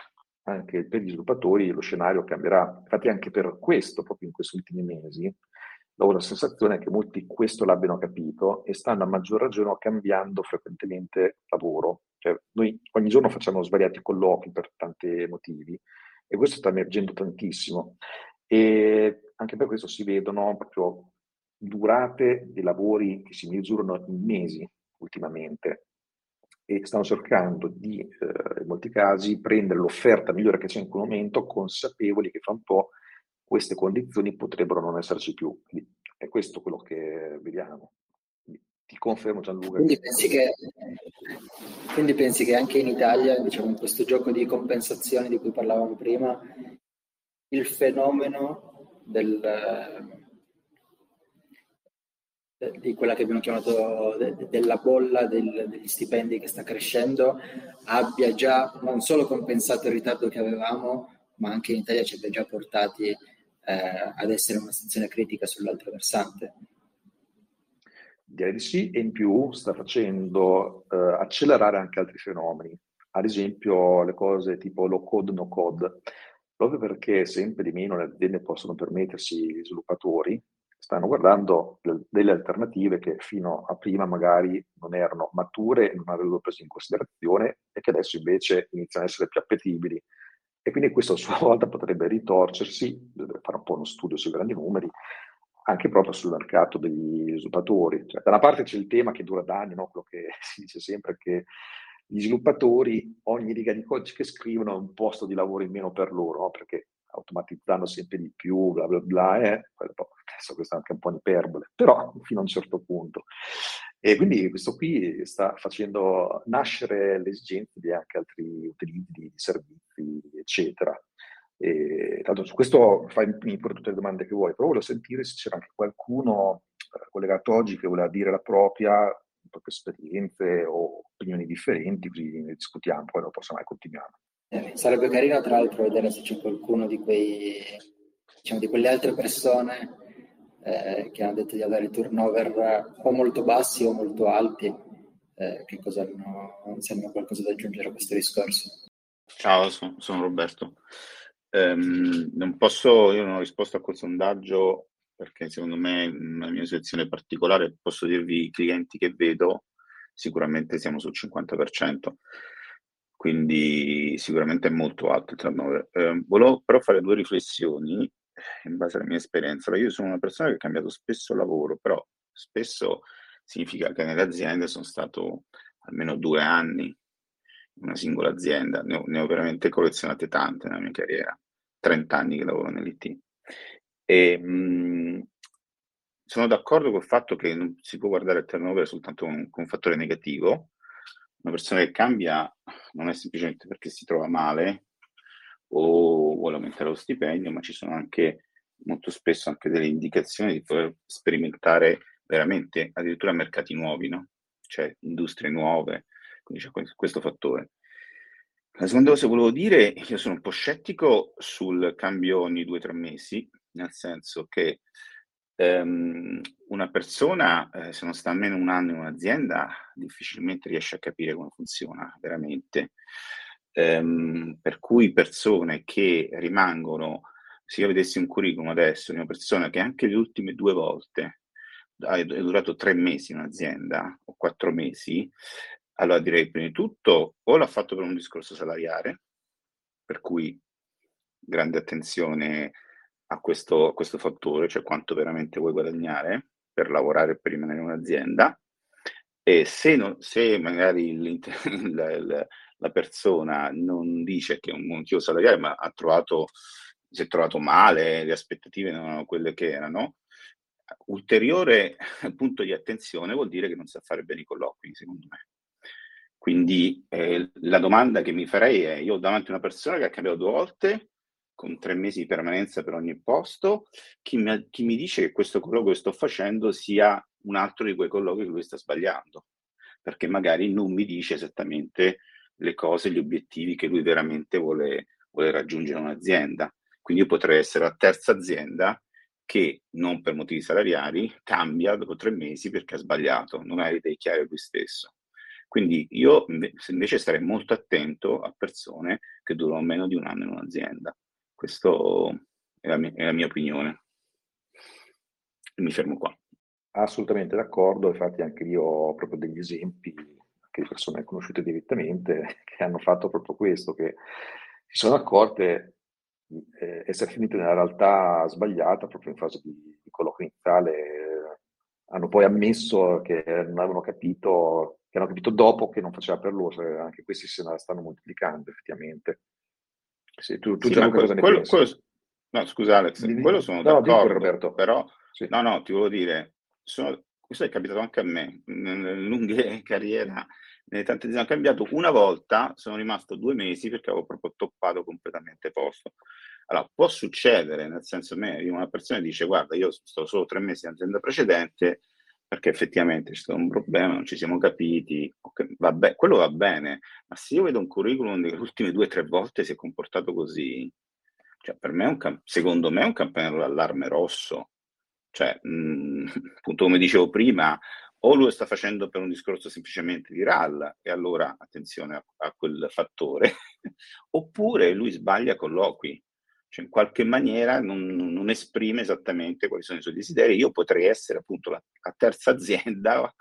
anche per gli sviluppatori lo scenario cambierà. Infatti anche per questo, proprio in questi ultimi mesi, ho la sensazione che molti questo l'abbiano capito e stanno a maggior ragione cambiando frequentemente lavoro. Cioè, noi ogni giorno facciamo svariati colloqui per tanti motivi e questo sta emergendo tantissimo. E anche per questo si vedono proprio durate dei lavori che si misurano in mesi ultimamente e stanno cercando di, eh, in molti casi, prendere l'offerta migliore che c'è in quel momento, consapevoli che fra un po' queste condizioni potrebbero non esserci più. Quindi è questo quello che vediamo. Ti confermo Gianluca. Quindi pensi che, quindi pensi che anche in Italia, diciamo, in questo gioco di compensazione di cui parlavamo prima, il fenomeno del, di quella che abbiamo chiamato de, della bolla del, degli stipendi che sta crescendo abbia già non solo compensato il ritardo che avevamo, ma anche in Italia ci abbia già portati eh, ad essere una situazione critica sull'altro versante. Direi di sì, e in più sta facendo eh, accelerare anche altri fenomeni, ad esempio le cose tipo low code, no code, proprio perché sempre di meno le aziende possono permettersi gli sviluppatori, stanno guardando delle alternative che fino a prima magari non erano mature, non avevano preso in considerazione e che adesso invece iniziano ad essere più appetibili. E quindi questo a sua volta potrebbe ritorcersi, fare un po' uno studio sui grandi numeri, anche proprio sul mercato degli sviluppatori. Cioè, da una parte c'è il tema che dura da anni, no? quello che si dice sempre che gli sviluppatori, ogni riga di codice che scrivono è un posto di lavoro in meno per loro, no? perché automatizzando sempre di più, bla bla bla, eh, adesso questa è anche un po' un'iperbole, però fino a un certo punto. E quindi questo qui sta facendo nascere le esigenze di anche altri utilizzi di servizi, eccetera. E, tanto su questo fai pure tutte le domande che vuoi, però volevo sentire se c'era anche qualcuno eh, collegato oggi che voleva dire la propria, proprie esperienze o opinioni differenti, così ne discutiamo, poi dopo mai continuiamo. Eh, sarebbe carino tra l'altro vedere se c'è qualcuno di, quei, diciamo, di quelle altre persone eh, che hanno detto di avere turnover o molto bassi o molto alti, eh, che cosa hanno, se hanno qualcosa da aggiungere a questo discorso. Ciao, sono, sono Roberto. Um, non posso, io non ho risposto a quel sondaggio perché secondo me nella mia situazione particolare posso dirvi i clienti che vedo, sicuramente siamo sul 50% quindi sicuramente è molto alto il turnover. Eh, volevo però fare due riflessioni eh, in base alla mia esperienza. Io sono una persona che ha cambiato spesso lavoro, però spesso significa che nelle aziende sono stato almeno due anni una singola azienda, ne ho, ne ho veramente collezionate tante nella mia carriera, 30 anni che lavoro nell'IT. E, mh, sono d'accordo col fatto che non si può guardare il turnover soltanto con un fattore negativo, una persona che cambia non è semplicemente perché si trova male o vuole aumentare lo stipendio, ma ci sono anche molto spesso anche delle indicazioni di poter sperimentare veramente addirittura mercati nuovi, no? cioè industrie nuove, quindi c'è questo fattore. La seconda cosa che volevo dire, io sono un po' scettico sul cambio ogni due o tre mesi, nel senso che ehm, una persona, eh, se non sta almeno un anno in un'azienda, difficilmente riesce a capire come funziona veramente. ehm, per cui persone che rimangono, se io vedessi un curriculum adesso di una persona che anche le ultime due volte è durato tre mesi in un'azienda o quattro mesi, allora direi prima di tutto o l'ha fatto per un discorso salariale, per cui grande attenzione a questo, a questo fattore, cioè quanto veramente vuoi guadagnare per lavorare e per rimanere in un'azienda, e se, non, se magari la, la, persona non dice che è un motivo salariale, ma ha trovato, si è trovato male, le aspettative non erano quelle che erano, ulteriore punto di attenzione vuol dire che non sa fare bene i colloqui, secondo me. Quindi eh, la domanda che mi farei è, io ho davanti una persona che ha cambiato due volte, con tre mesi di permanenza per ogni posto, chi mi, chi mi dice che questo colloquio che sto facendo sia un altro di quei colloqui che lui sta sbagliando, perché magari non mi dice esattamente le cose, gli obiettivi che lui veramente vuole, vuole raggiungere un'azienda. Quindi io potrei essere la terza azienda che non per motivi salariali cambia dopo tre mesi perché ha sbagliato, non ha idee chiare lui stesso. Quindi io invece starei molto attento a persone che durano meno di un anno in un'azienda. Questa è, è la mia, opinione. E mi fermo qua. Assolutamente d'accordo, infatti anche io ho proprio degli esempi anche di persone conosciute direttamente che hanno fatto proprio questo, che si sono accorte eh, essere finite nella realtà sbagliata proprio in fase di, di colloquio iniziale. Eh, hanno poi ammesso che non avevano capito, che hanno capito dopo che non faceva per loro, cioè anche questi se ne stanno moltiplicando effettivamente. Sì, tu, tu sì, già cosa quello, ne quello, no, scusa Alex, di, quello sono no, d'accordo, Roberto. però sì. no, no, ti volevo dire, sono, questo è capitato anche a me, nelle lunghe carriere, nelle tante aziende ho cambiato, una volta sono rimasto due mesi perché avevo proprio toppato completamente posto. Allora, può succedere, nel senso, me una persona dice, guarda, io sto solo tre mesi in azienda precedente, perché effettivamente c'è stato un problema, non ci siamo capiti, okay, vabbè, quello va bene, ma se io vedo un curriculum che le ultime due o tre volte si è comportato così, cioè per me un, secondo me è un campanello d'allarme rosso. Cioè, mh, mm, appunto come dicevo prima, o lui sta facendo per un discorso semplicemente di RAL, e allora attenzione a, a quel fattore, oppure lui sbaglia colloqui, cioè in qualche maniera non, non, esprime esattamente quali sono i suoi desideri. Io potrei essere appunto la, la terza azienda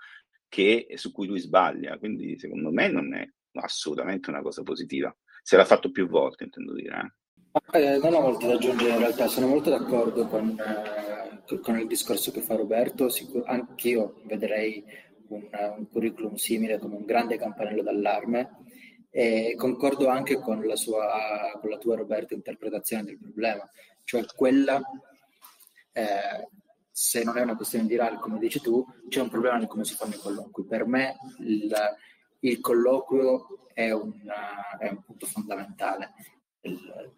che, su cui lui sbaglia, quindi secondo me non è assolutamente una cosa positiva. Se l'ha fatto più volte, intendo dire. Eh. Eh, non ho molto da aggiungere in realtà, sono molto d'accordo con, eh, con il discorso che fa Roberto, Sicur- anch'io vedrei un, un curriculum simile come un grande campanello d'allarme e concordo anche con la, sua, con la tua, Roberto, interpretazione del problema, cioè quella, eh, se non è una questione di RAL, come dici tu, c'è un problema di come si fanno i colloqui. Per me il, il colloquio è, una, è, un punto fondamentale il,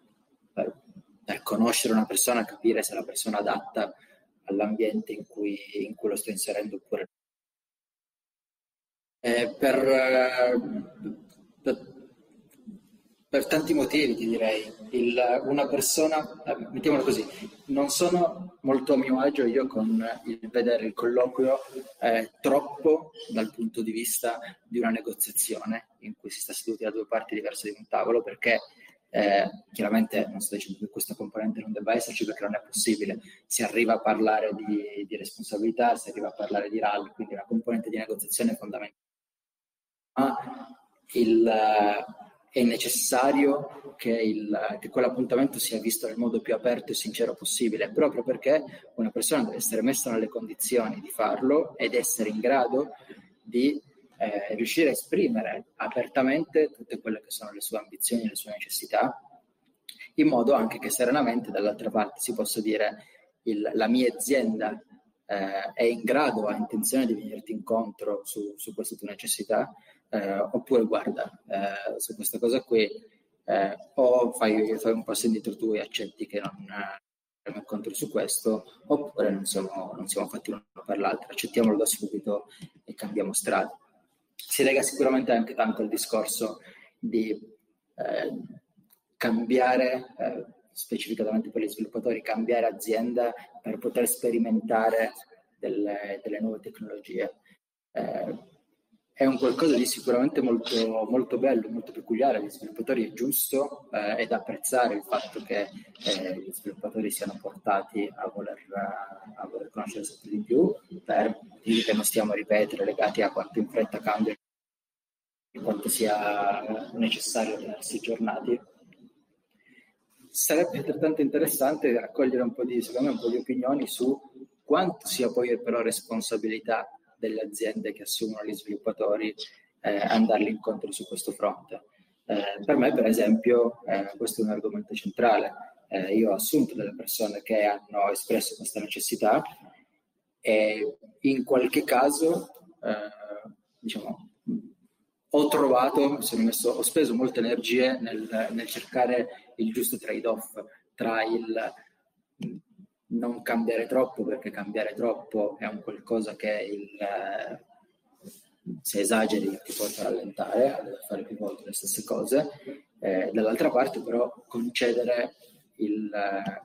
per, per, conoscere una persona, capire se la persona adatta all'ambiente in cui, in cui lo sto inserendo oppure no. Eh, per, per tanti motivi, ti direi. Il, una persona, eh, mettiamolo così, non sono molto a mio agio io con il vedere il colloquio eh, troppo dal punto di vista di una negoziazione in cui si sta seduti da due parti diverse di un tavolo, perché eh, chiaramente non sto dicendo che questa componente non debba esserci perché non è possibile. Si arriva a parlare di, di responsabilità, si arriva a parlare di RAL, quindi una componente di negoziazione è fondamentale. Ma il è necessario che, il, che, quell'appuntamento sia visto nel modo più aperto e sincero possibile, proprio perché una persona deve essere messa nelle condizioni di farlo ed essere in grado di eh, riuscire a esprimere apertamente tutte quelle che sono le sue ambizioni e le sue necessità, in modo anche che serenamente dall'altra parte si possa dire il, la mia azienda eh, è in grado, ha intenzione di venirti incontro su, su queste tue necessità, eh, oppure guarda, eh, su questa cosa qui eh, o fai, fai, un passo indietro tu e accetti che non mi incontro su questo, oppure non siamo, non siamo fatti uno per l'altro, accettiamolo da subito e cambiamo strada. Si lega sicuramente anche tanto al discorso di eh, cambiare, eh, specificatamente per gli sviluppatori, cambiare azienda per poter sperimentare delle, delle nuove tecnologie. Eh, è un qualcosa di sicuramente molto, molto bello, molto peculiare agli sviluppatori, è giusto eh, ed apprezzare il fatto che eh, gli sviluppatori siano portati a voler, a voler conoscere sempre di più per motivi che non stiamo a ripetere legati a quanto in fretta cambia e quanto sia necessario tenersi aggiornati. Sarebbe altrettanto interessante raccogliere un po' di, me, un po' di opinioni su quanto sia poi però responsabilità delle aziende che assumono gli sviluppatori eh, andarli incontro su questo fronte. Eh, per me, per esempio, eh, questo è un argomento centrale. Eh, io ho assunto delle persone che hanno espresso questa necessità e in qualche caso, eh, diciamo, ho trovato, messo, ho speso molte energie nel, nel cercare il giusto trade-off tra il non cambiare troppo perché cambiare troppo è un qualcosa che il, eh, se esageri ti porta a rallentare, a fare più volte le stesse cose, eh, dall'altra parte però concedere il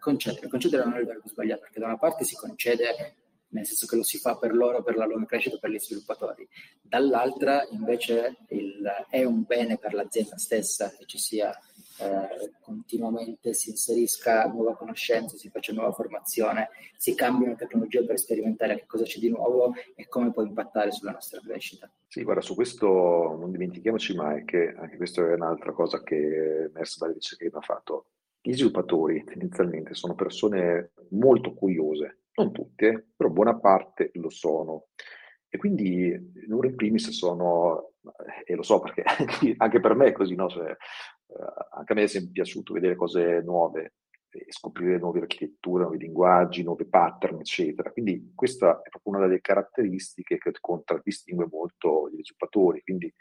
concedere, concedere non è il verbo sbagliato perché da una parte si concede nel senso che lo si fa per loro, per la loro crescita, per gli sviluppatori, dall'altra invece il, è un bene per l'azienda stessa che ci sia eh, continuamente si inserisca nuova conoscenza, si faccia nuova formazione, si cambiano tecnologie per sperimentare che cosa c'è di nuovo e come può impattare sulla nostra crescita. Sì, guarda, su questo non dimentichiamoci mai che anche questa è un'altra cosa che è emersa dalle ricerche che abbiamo fatto. Gli sviluppatori tendenzialmente sono persone molto curiose, non tutte, però buona parte lo sono. E quindi loro in primis sono, e lo so perché anche per me è così, no? Cioè, anche a me è sempre piaciuto vedere cose nuove e scoprire nuove architetture, nuovi linguaggi, nuovi pattern, eccetera. Quindi questa è proprio una delle caratteristiche che contraddistingue molto gli sviluppatori. Quindi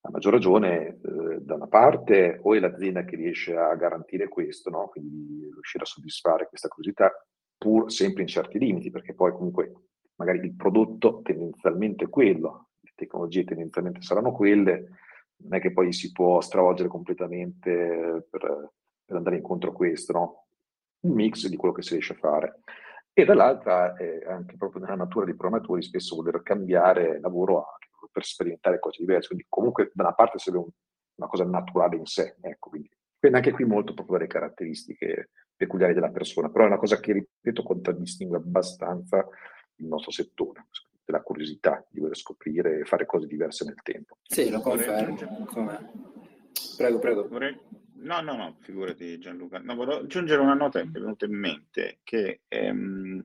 a maggior ragione, eh, da una parte, o è l'azienda che riesce a garantire questo, no? quindi riuscire a soddisfare questa curiosità, pur sempre in certi limiti, perché poi comunque magari il prodotto tendenzialmente è quello, le tecnologie tendenzialmente saranno quelle, non è che poi si può stravolgere completamente per, per andare incontro a questo, no? Un mix di quello che si riesce a fare. E dall'altra è anche proprio nella natura dei programmatori spesso voler cambiare lavoro anche per sperimentare cose diverse. Quindi comunque da una parte serve un, una cosa naturale in sé, ecco, quindi quindi anche qui molto proprio delle caratteristiche peculiari della persona, però è una cosa che, ripeto, contraddistingue abbastanza il nostro settore della curiosità di voler scoprire e fare cose diverse nel tempo. Sì, lo confermo. Prego, prego. Vorrei... No, no, no, figurati Gianluca. No, volevo aggiungere una nota che mi è venuta in mente, che ehm,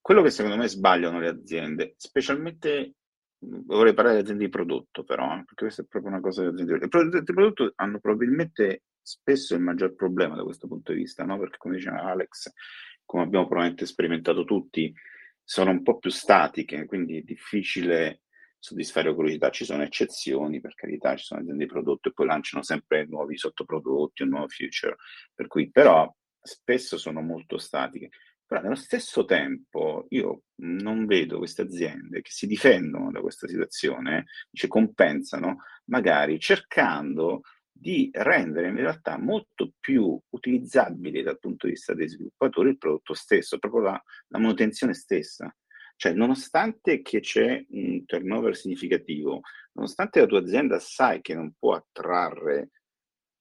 quello che secondo me sbagliano le aziende, specialmente vorrei parlare di aziende di prodotto però, eh, perché questa è proprio una cosa di aziende di prodotto. Le aziende di prodotto hanno probabilmente spesso il maggior problema da questo punto di vista, no? perché come diceva Alex, come abbiamo probabilmente sperimentato tutti, sono un po' più statiche, quindi è difficile soddisfare la curiosità. Ci sono eccezioni, per carità, ci sono aziende di prodotto e poi lanciano sempre nuovi sottoprodotti o nuovi feature, per cui però spesso sono molto statiche. Però nello stesso tempo io non vedo queste aziende che si difendono da questa situazione, cioè compensano, magari cercando di rendere in realtà molto più utilizzabile dal punto di vista dei sviluppatori il prodotto stesso, proprio la, la manutenzione stessa. Cioè, nonostante che c'è un turnover significativo, nonostante la tua azienda sai che non può attrarre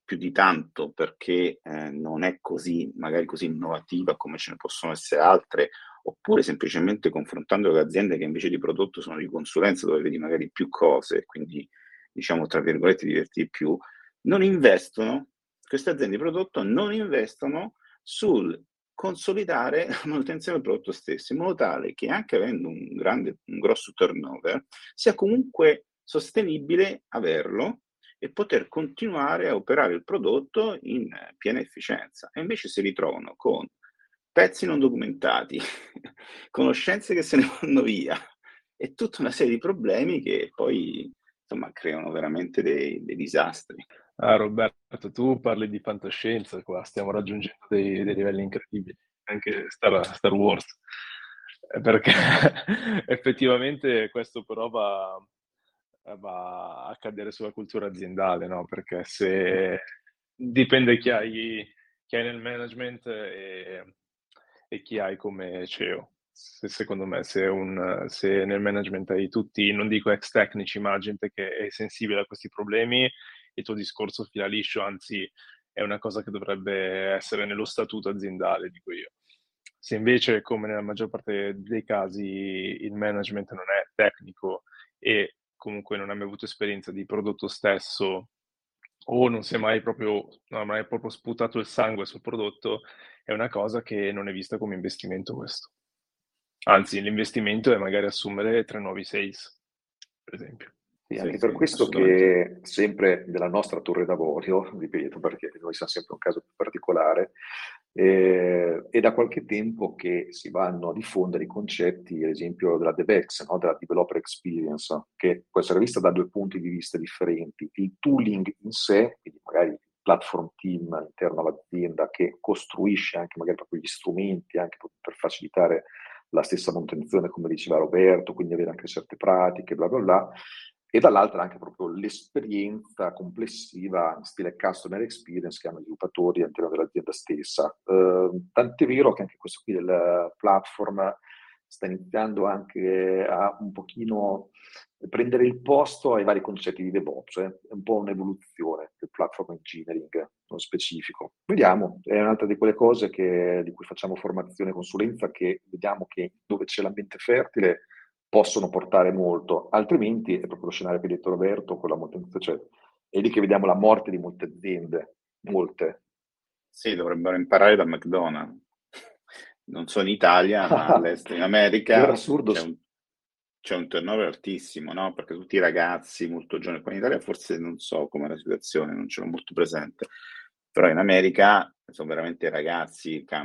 più di tanto perché eh, non è così, magari così innovativa come ce ne possono essere altre, oppure semplicemente confrontando le aziende che invece di prodotto sono di consulenza dove vedi magari più cose, quindi diciamo tra virgolette diverti di più, non investono, queste aziende di prodotto non investono sul consolidare la manutenzione del prodotto stesso, in modo tale che anche avendo un grande, un grosso turnover, sia comunque sostenibile averlo e poter continuare a operare il prodotto in piena efficienza. E invece si ritrovano con pezzi non documentati, conoscenze che se ne vanno via e tutta una serie di problemi che poi insomma, creano veramente dei, dei disastri. Ah, Roberto, tu parli di fantascienza qua, stiamo raggiungendo dei, dei livelli incredibili, anche Star, Star Wars, eh, perché effettivamente questo però va, va, a cadere sulla cultura aziendale, no? Perché se dipende chi hai, chi hai nel management e, e chi hai come CEO. Se, secondo me, se, un, se, nel management hai tutti, non dico ex tecnici, ma gente che è sensibile a questi problemi, il tuo discorso fila liscio, anzi è una cosa che dovrebbe essere nello statuto aziendale, dico io. Se invece, come nella maggior parte dei casi, il management non è tecnico e comunque non hai mai avuto esperienza di prodotto stesso o non si è mai proprio, ha mai proprio sputato il sangue sul prodotto, è una cosa che non è vista come investimento questo. Anzi, l'investimento è magari assumere tre nuovi sales, per esempio. Sì, anche sì, per sì, questo che sempre della nostra torre d'avorio, ripeto perché noi siamo sempre un caso più particolare, eh, è da qualche tempo che si vanno a diffondere i concetti, ad esempio della DevEx, no? della Developer Experience, che può essere vista da due punti di vista differenti. Il tooling in sé, quindi magari il platform team all'interno all'azienda che costruisce anche magari proprio gli strumenti anche per facilitare la stessa manutenzione, come diceva Roberto, quindi avere anche certe pratiche, bla bla bla, e dall'altra anche proprio l'esperienza complessiva in stile customer experience che hanno gli sviluppatori all'interno dell'azienda stessa. Eh, tant'è vero che anche questo qui del platform sta iniziando anche a un pochino prendere il posto ai vari concetti di DevOps, eh? è un po' un'evoluzione del platform engineering nello specifico. Vediamo, è un'altra di quelle cose che, di cui facciamo formazione e consulenza che vediamo che dove c'è l'ambiente fertile possono portare molto, altrimenti è proprio lo scenario che ha detto Roberto, con la molta, cioè, è lì che vediamo la morte di molte aziende, molte. Sì, dovrebbero imparare da McDonald's. Non so in Italia, ma all'estero, in America. C'è, un, c'è un turnover altissimo, no? Perché tutti i ragazzi molto giovani, qua in Italia forse non so com'è la situazione, non ce l'ho molto presente, però in America sono veramente ragazzi che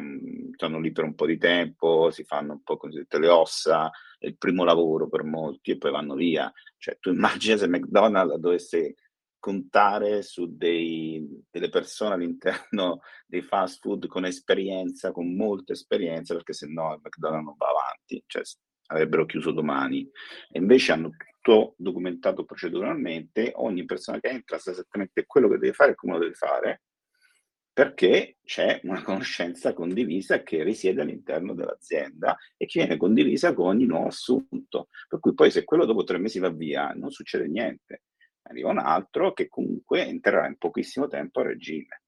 stanno lì per un po' di tempo, si fanno un po' così le ossa, è il primo lavoro per molti e poi vanno via. Cioè, tu immagini se McDonald's dovesse contare su dei, delle persone all'interno dei fast food con esperienza, con molta esperienza, perché se no il McDonald's non va avanti, cioè avrebbero chiuso domani. E invece hanno tutto documentato proceduralmente, ogni persona che entra sa esattamente quello che deve fare e come lo deve fare, perché c'è una conoscenza condivisa che risiede all'interno dell'azienda e che viene condivisa con ogni nuovo assunto. Per cui poi se quello dopo tre mesi va via, non succede niente. Arriva un altro che comunque entrerà in pochissimo tempo a regime.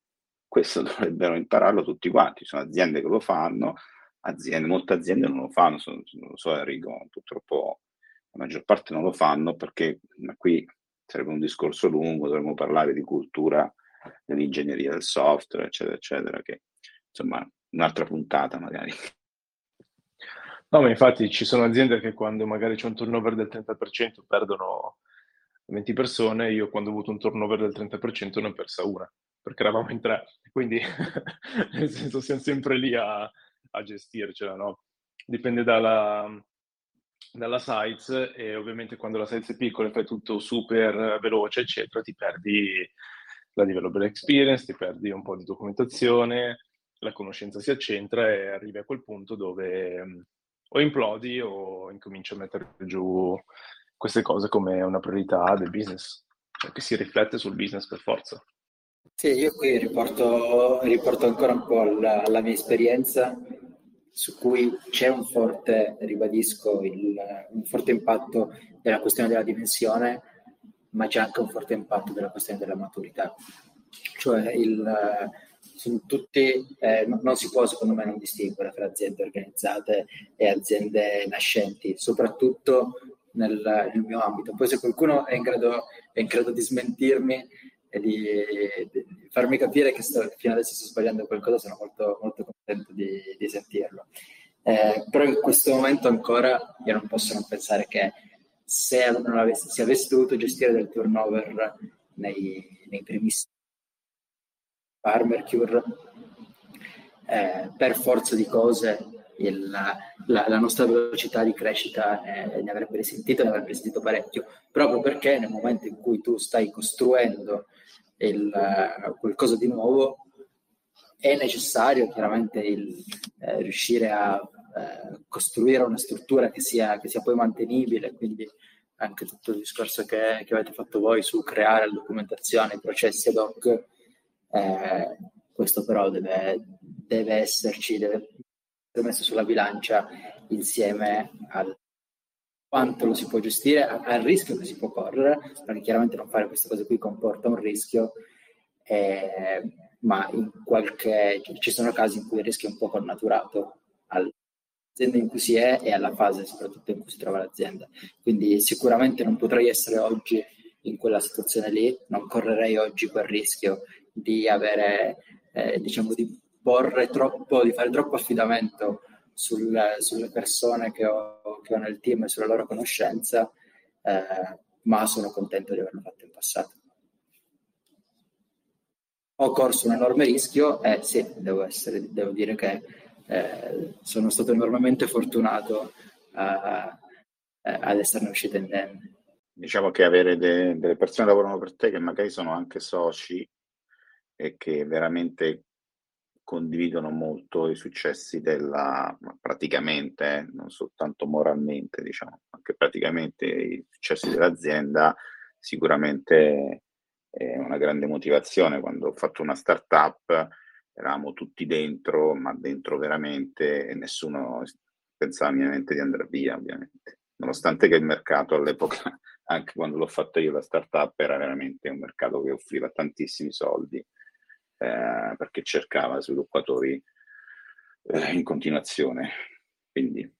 Questo dovrebbero impararlo tutti quanti. Ci sono aziende che lo fanno, aziende, molte aziende non lo fanno, non lo so Enrico, purtroppo la maggior parte non lo fanno perché qui sarebbe un discorso lungo, dovremmo parlare di cultura dell'ingegneria del software, eccetera, eccetera, che insomma un'altra puntata magari. No, ma infatti ci sono aziende che quando magari c'è un turnover del 30% perdono 20 persone, io quando ho avuto un turnover del 30% ne ho persa una, perché eravamo in tre, quindi nel senso siamo sempre lì a, a gestircela, no? Dipende dalla, dalla size e ovviamente quando la size è piccola e fai tutto super veloce, eccetera, ti perdi la developer experience, ti perdi un po' di documentazione, la conoscenza si accentra e arrivi a quel punto dove o implodi o incominci a mettere giù queste cose come una priorità del business, cioè che si riflette sul business per forza. Sì, io qui riporto, riporto ancora un po' la, la, mia esperienza su cui c'è un forte, ribadisco, il, un forte impatto della questione della dimensione ma c'è anche un forte impatto della questione della maturità. Cioè il, tutti, eh, non si può secondo me non distinguere tra aziende organizzate e aziende nascenti, soprattutto nel, nel mio ambito. Poi se qualcuno è in grado, è in grado di smentirmi e di, di, farmi capire che sto, fino adesso sto sbagliando qualcosa, sono molto, molto contento di, di sentirlo. Eh, però in questo momento ancora io non posso non pensare che se, avesse, se avessi dovuto gestire del turnover nei, nei primissimi farmer cure, eh, per forza di cose il, la, la, nostra velocità di crescita eh, ne avrebbe risentito, ne avrebbe risentito parecchio, proprio perché nel momento in cui tu stai costruendo il, uh, qualcosa di nuovo è necessario chiaramente il, eh, riuscire a eh, costruire una struttura che sia, che sia, poi mantenibile, quindi anche tutto il discorso che, che avete fatto voi su creare la documentazione, i processi ad hoc, eh, questo però deve, deve esserci, deve messo sulla bilancia insieme al quanto lo si può gestire, al rischio che si può correre, perché chiaramente non fare queste cose qui comporta un rischio, eh, ma in qualche, ci sono casi in cui il rischio è un po' connaturato all'azienda in cui si è e alla fase soprattutto in cui si trova l'azienda. Quindi sicuramente non potrei essere oggi in quella situazione lì, non correrei oggi quel rischio di avere, eh, diciamo, di porre troppo, di fare troppo affidamento sul, sulle persone che ho, che ho, nel team e sulla loro conoscenza, eh, ma sono contento di averlo fatto in passato. Ho corso un enorme rischio e sì, devo, essere, devo dire che eh, sono stato enormemente fortunato a, ad esserne uscito indenne. Diciamo che avere de, delle persone che lavorano per te che magari sono anche soci e che veramente condividono molto i successi della, praticamente, non soltanto moralmente, diciamo, anche praticamente i successi dell'azienda, sicuramente è una grande motivazione. Quando ho fatto una startup eravamo tutti dentro, ma dentro veramente e nessuno pensava minimamente di andare via, ovviamente. Nonostante che il mercato all'epoca, anche quando l'ho fatto io la startup, era veramente un mercato che offriva tantissimi soldi eh, perché cercava sviluppatori eh, in continuazione. Quindi.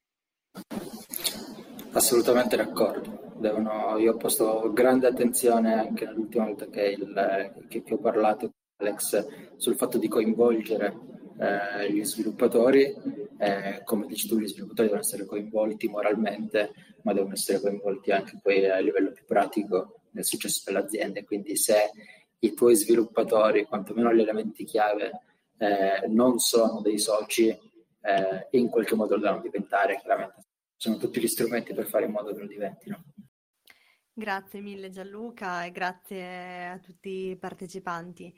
Assolutamente d'accordo. Devono, io ho posto grande attenzione anche l'ultima volta che, il, che, che ho parlato con Alex sul fatto di coinvolgere eh, gli sviluppatori. Eh, come dici tu, gli sviluppatori devono essere coinvolti moralmente, ma devono essere coinvolti anche poi a livello più pratico nel successo dell'azienda. Quindi se i tuoi sviluppatori, quantomeno gli elementi chiave, eh, non sono dei soci eh, in qualche modo lo devono diventare, chiaramente sono tutti gli strumenti per fare in modo che lo diventino. Grazie mille Gianluca e grazie a tutti i partecipanti.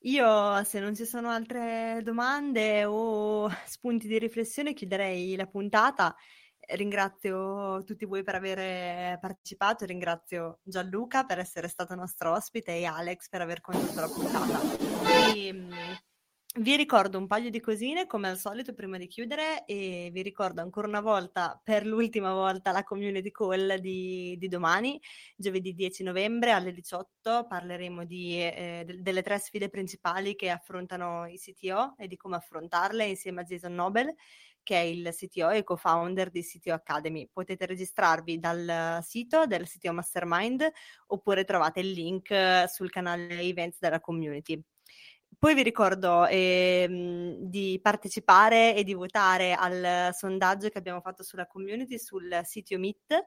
Io, se non ci sono altre domande o spunti di riflessione, chiuderei la puntata Ringrazio tutti voi per aver partecipato, ringrazio Gianluca per essere stato nostro ospite e Alex per aver condotto la puntata. E, vi ricordo un paio di cosine come al solito prima di chiudere e vi ricordo ancora una volta, per l'ultima volta, la community call di, di domani, giovedì 10 novembre alle 18. Parleremo di, eh, de- delle tre sfide principali che affrontano i CTO e di come affrontarle insieme a Jason Nobel che è il CTO e co-founder di CTO Academy. Potete registrarvi dal sito del CTO Mastermind oppure trovate il link sul canale events della community. Poi vi ricordo eh, di partecipare e di votare al sondaggio che abbiamo fatto sulla community sul sito Meet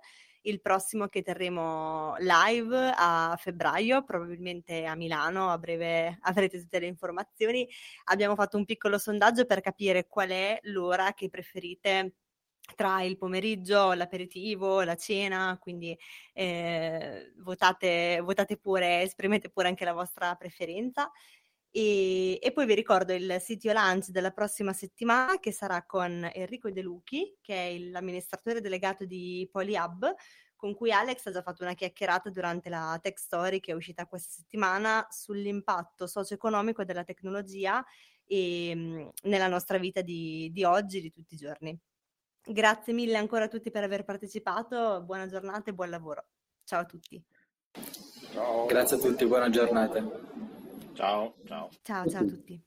il prossimo che terremo live a febbraio, probabilmente a Milano, a breve avrete tutte le informazioni. Abbiamo fatto un piccolo sondaggio per capire qual è l'ora che preferite tra il pomeriggio, l'aperitivo, la cena, quindi eh, votate, votate pure, esprimete pure anche la vostra preferenza. E, e, poi vi ricordo il sito lunch della prossima settimana che sarà con Enrico De Luchi, che è l'amministratore delegato di PolyHub, con cui Alex ha già fatto una chiacchierata durante la Tech Story che è uscita questa settimana sull'impatto socio-economico della tecnologia e, mh, nella nostra vita di, di oggi, di tutti i giorni. Grazie mille ancora a tutti per aver partecipato, buona giornata e buon lavoro. Ciao a tutti. Ciao. Grazie a tutti, buona giornata. Ciao, ciao. Ciao, ciao a tutti.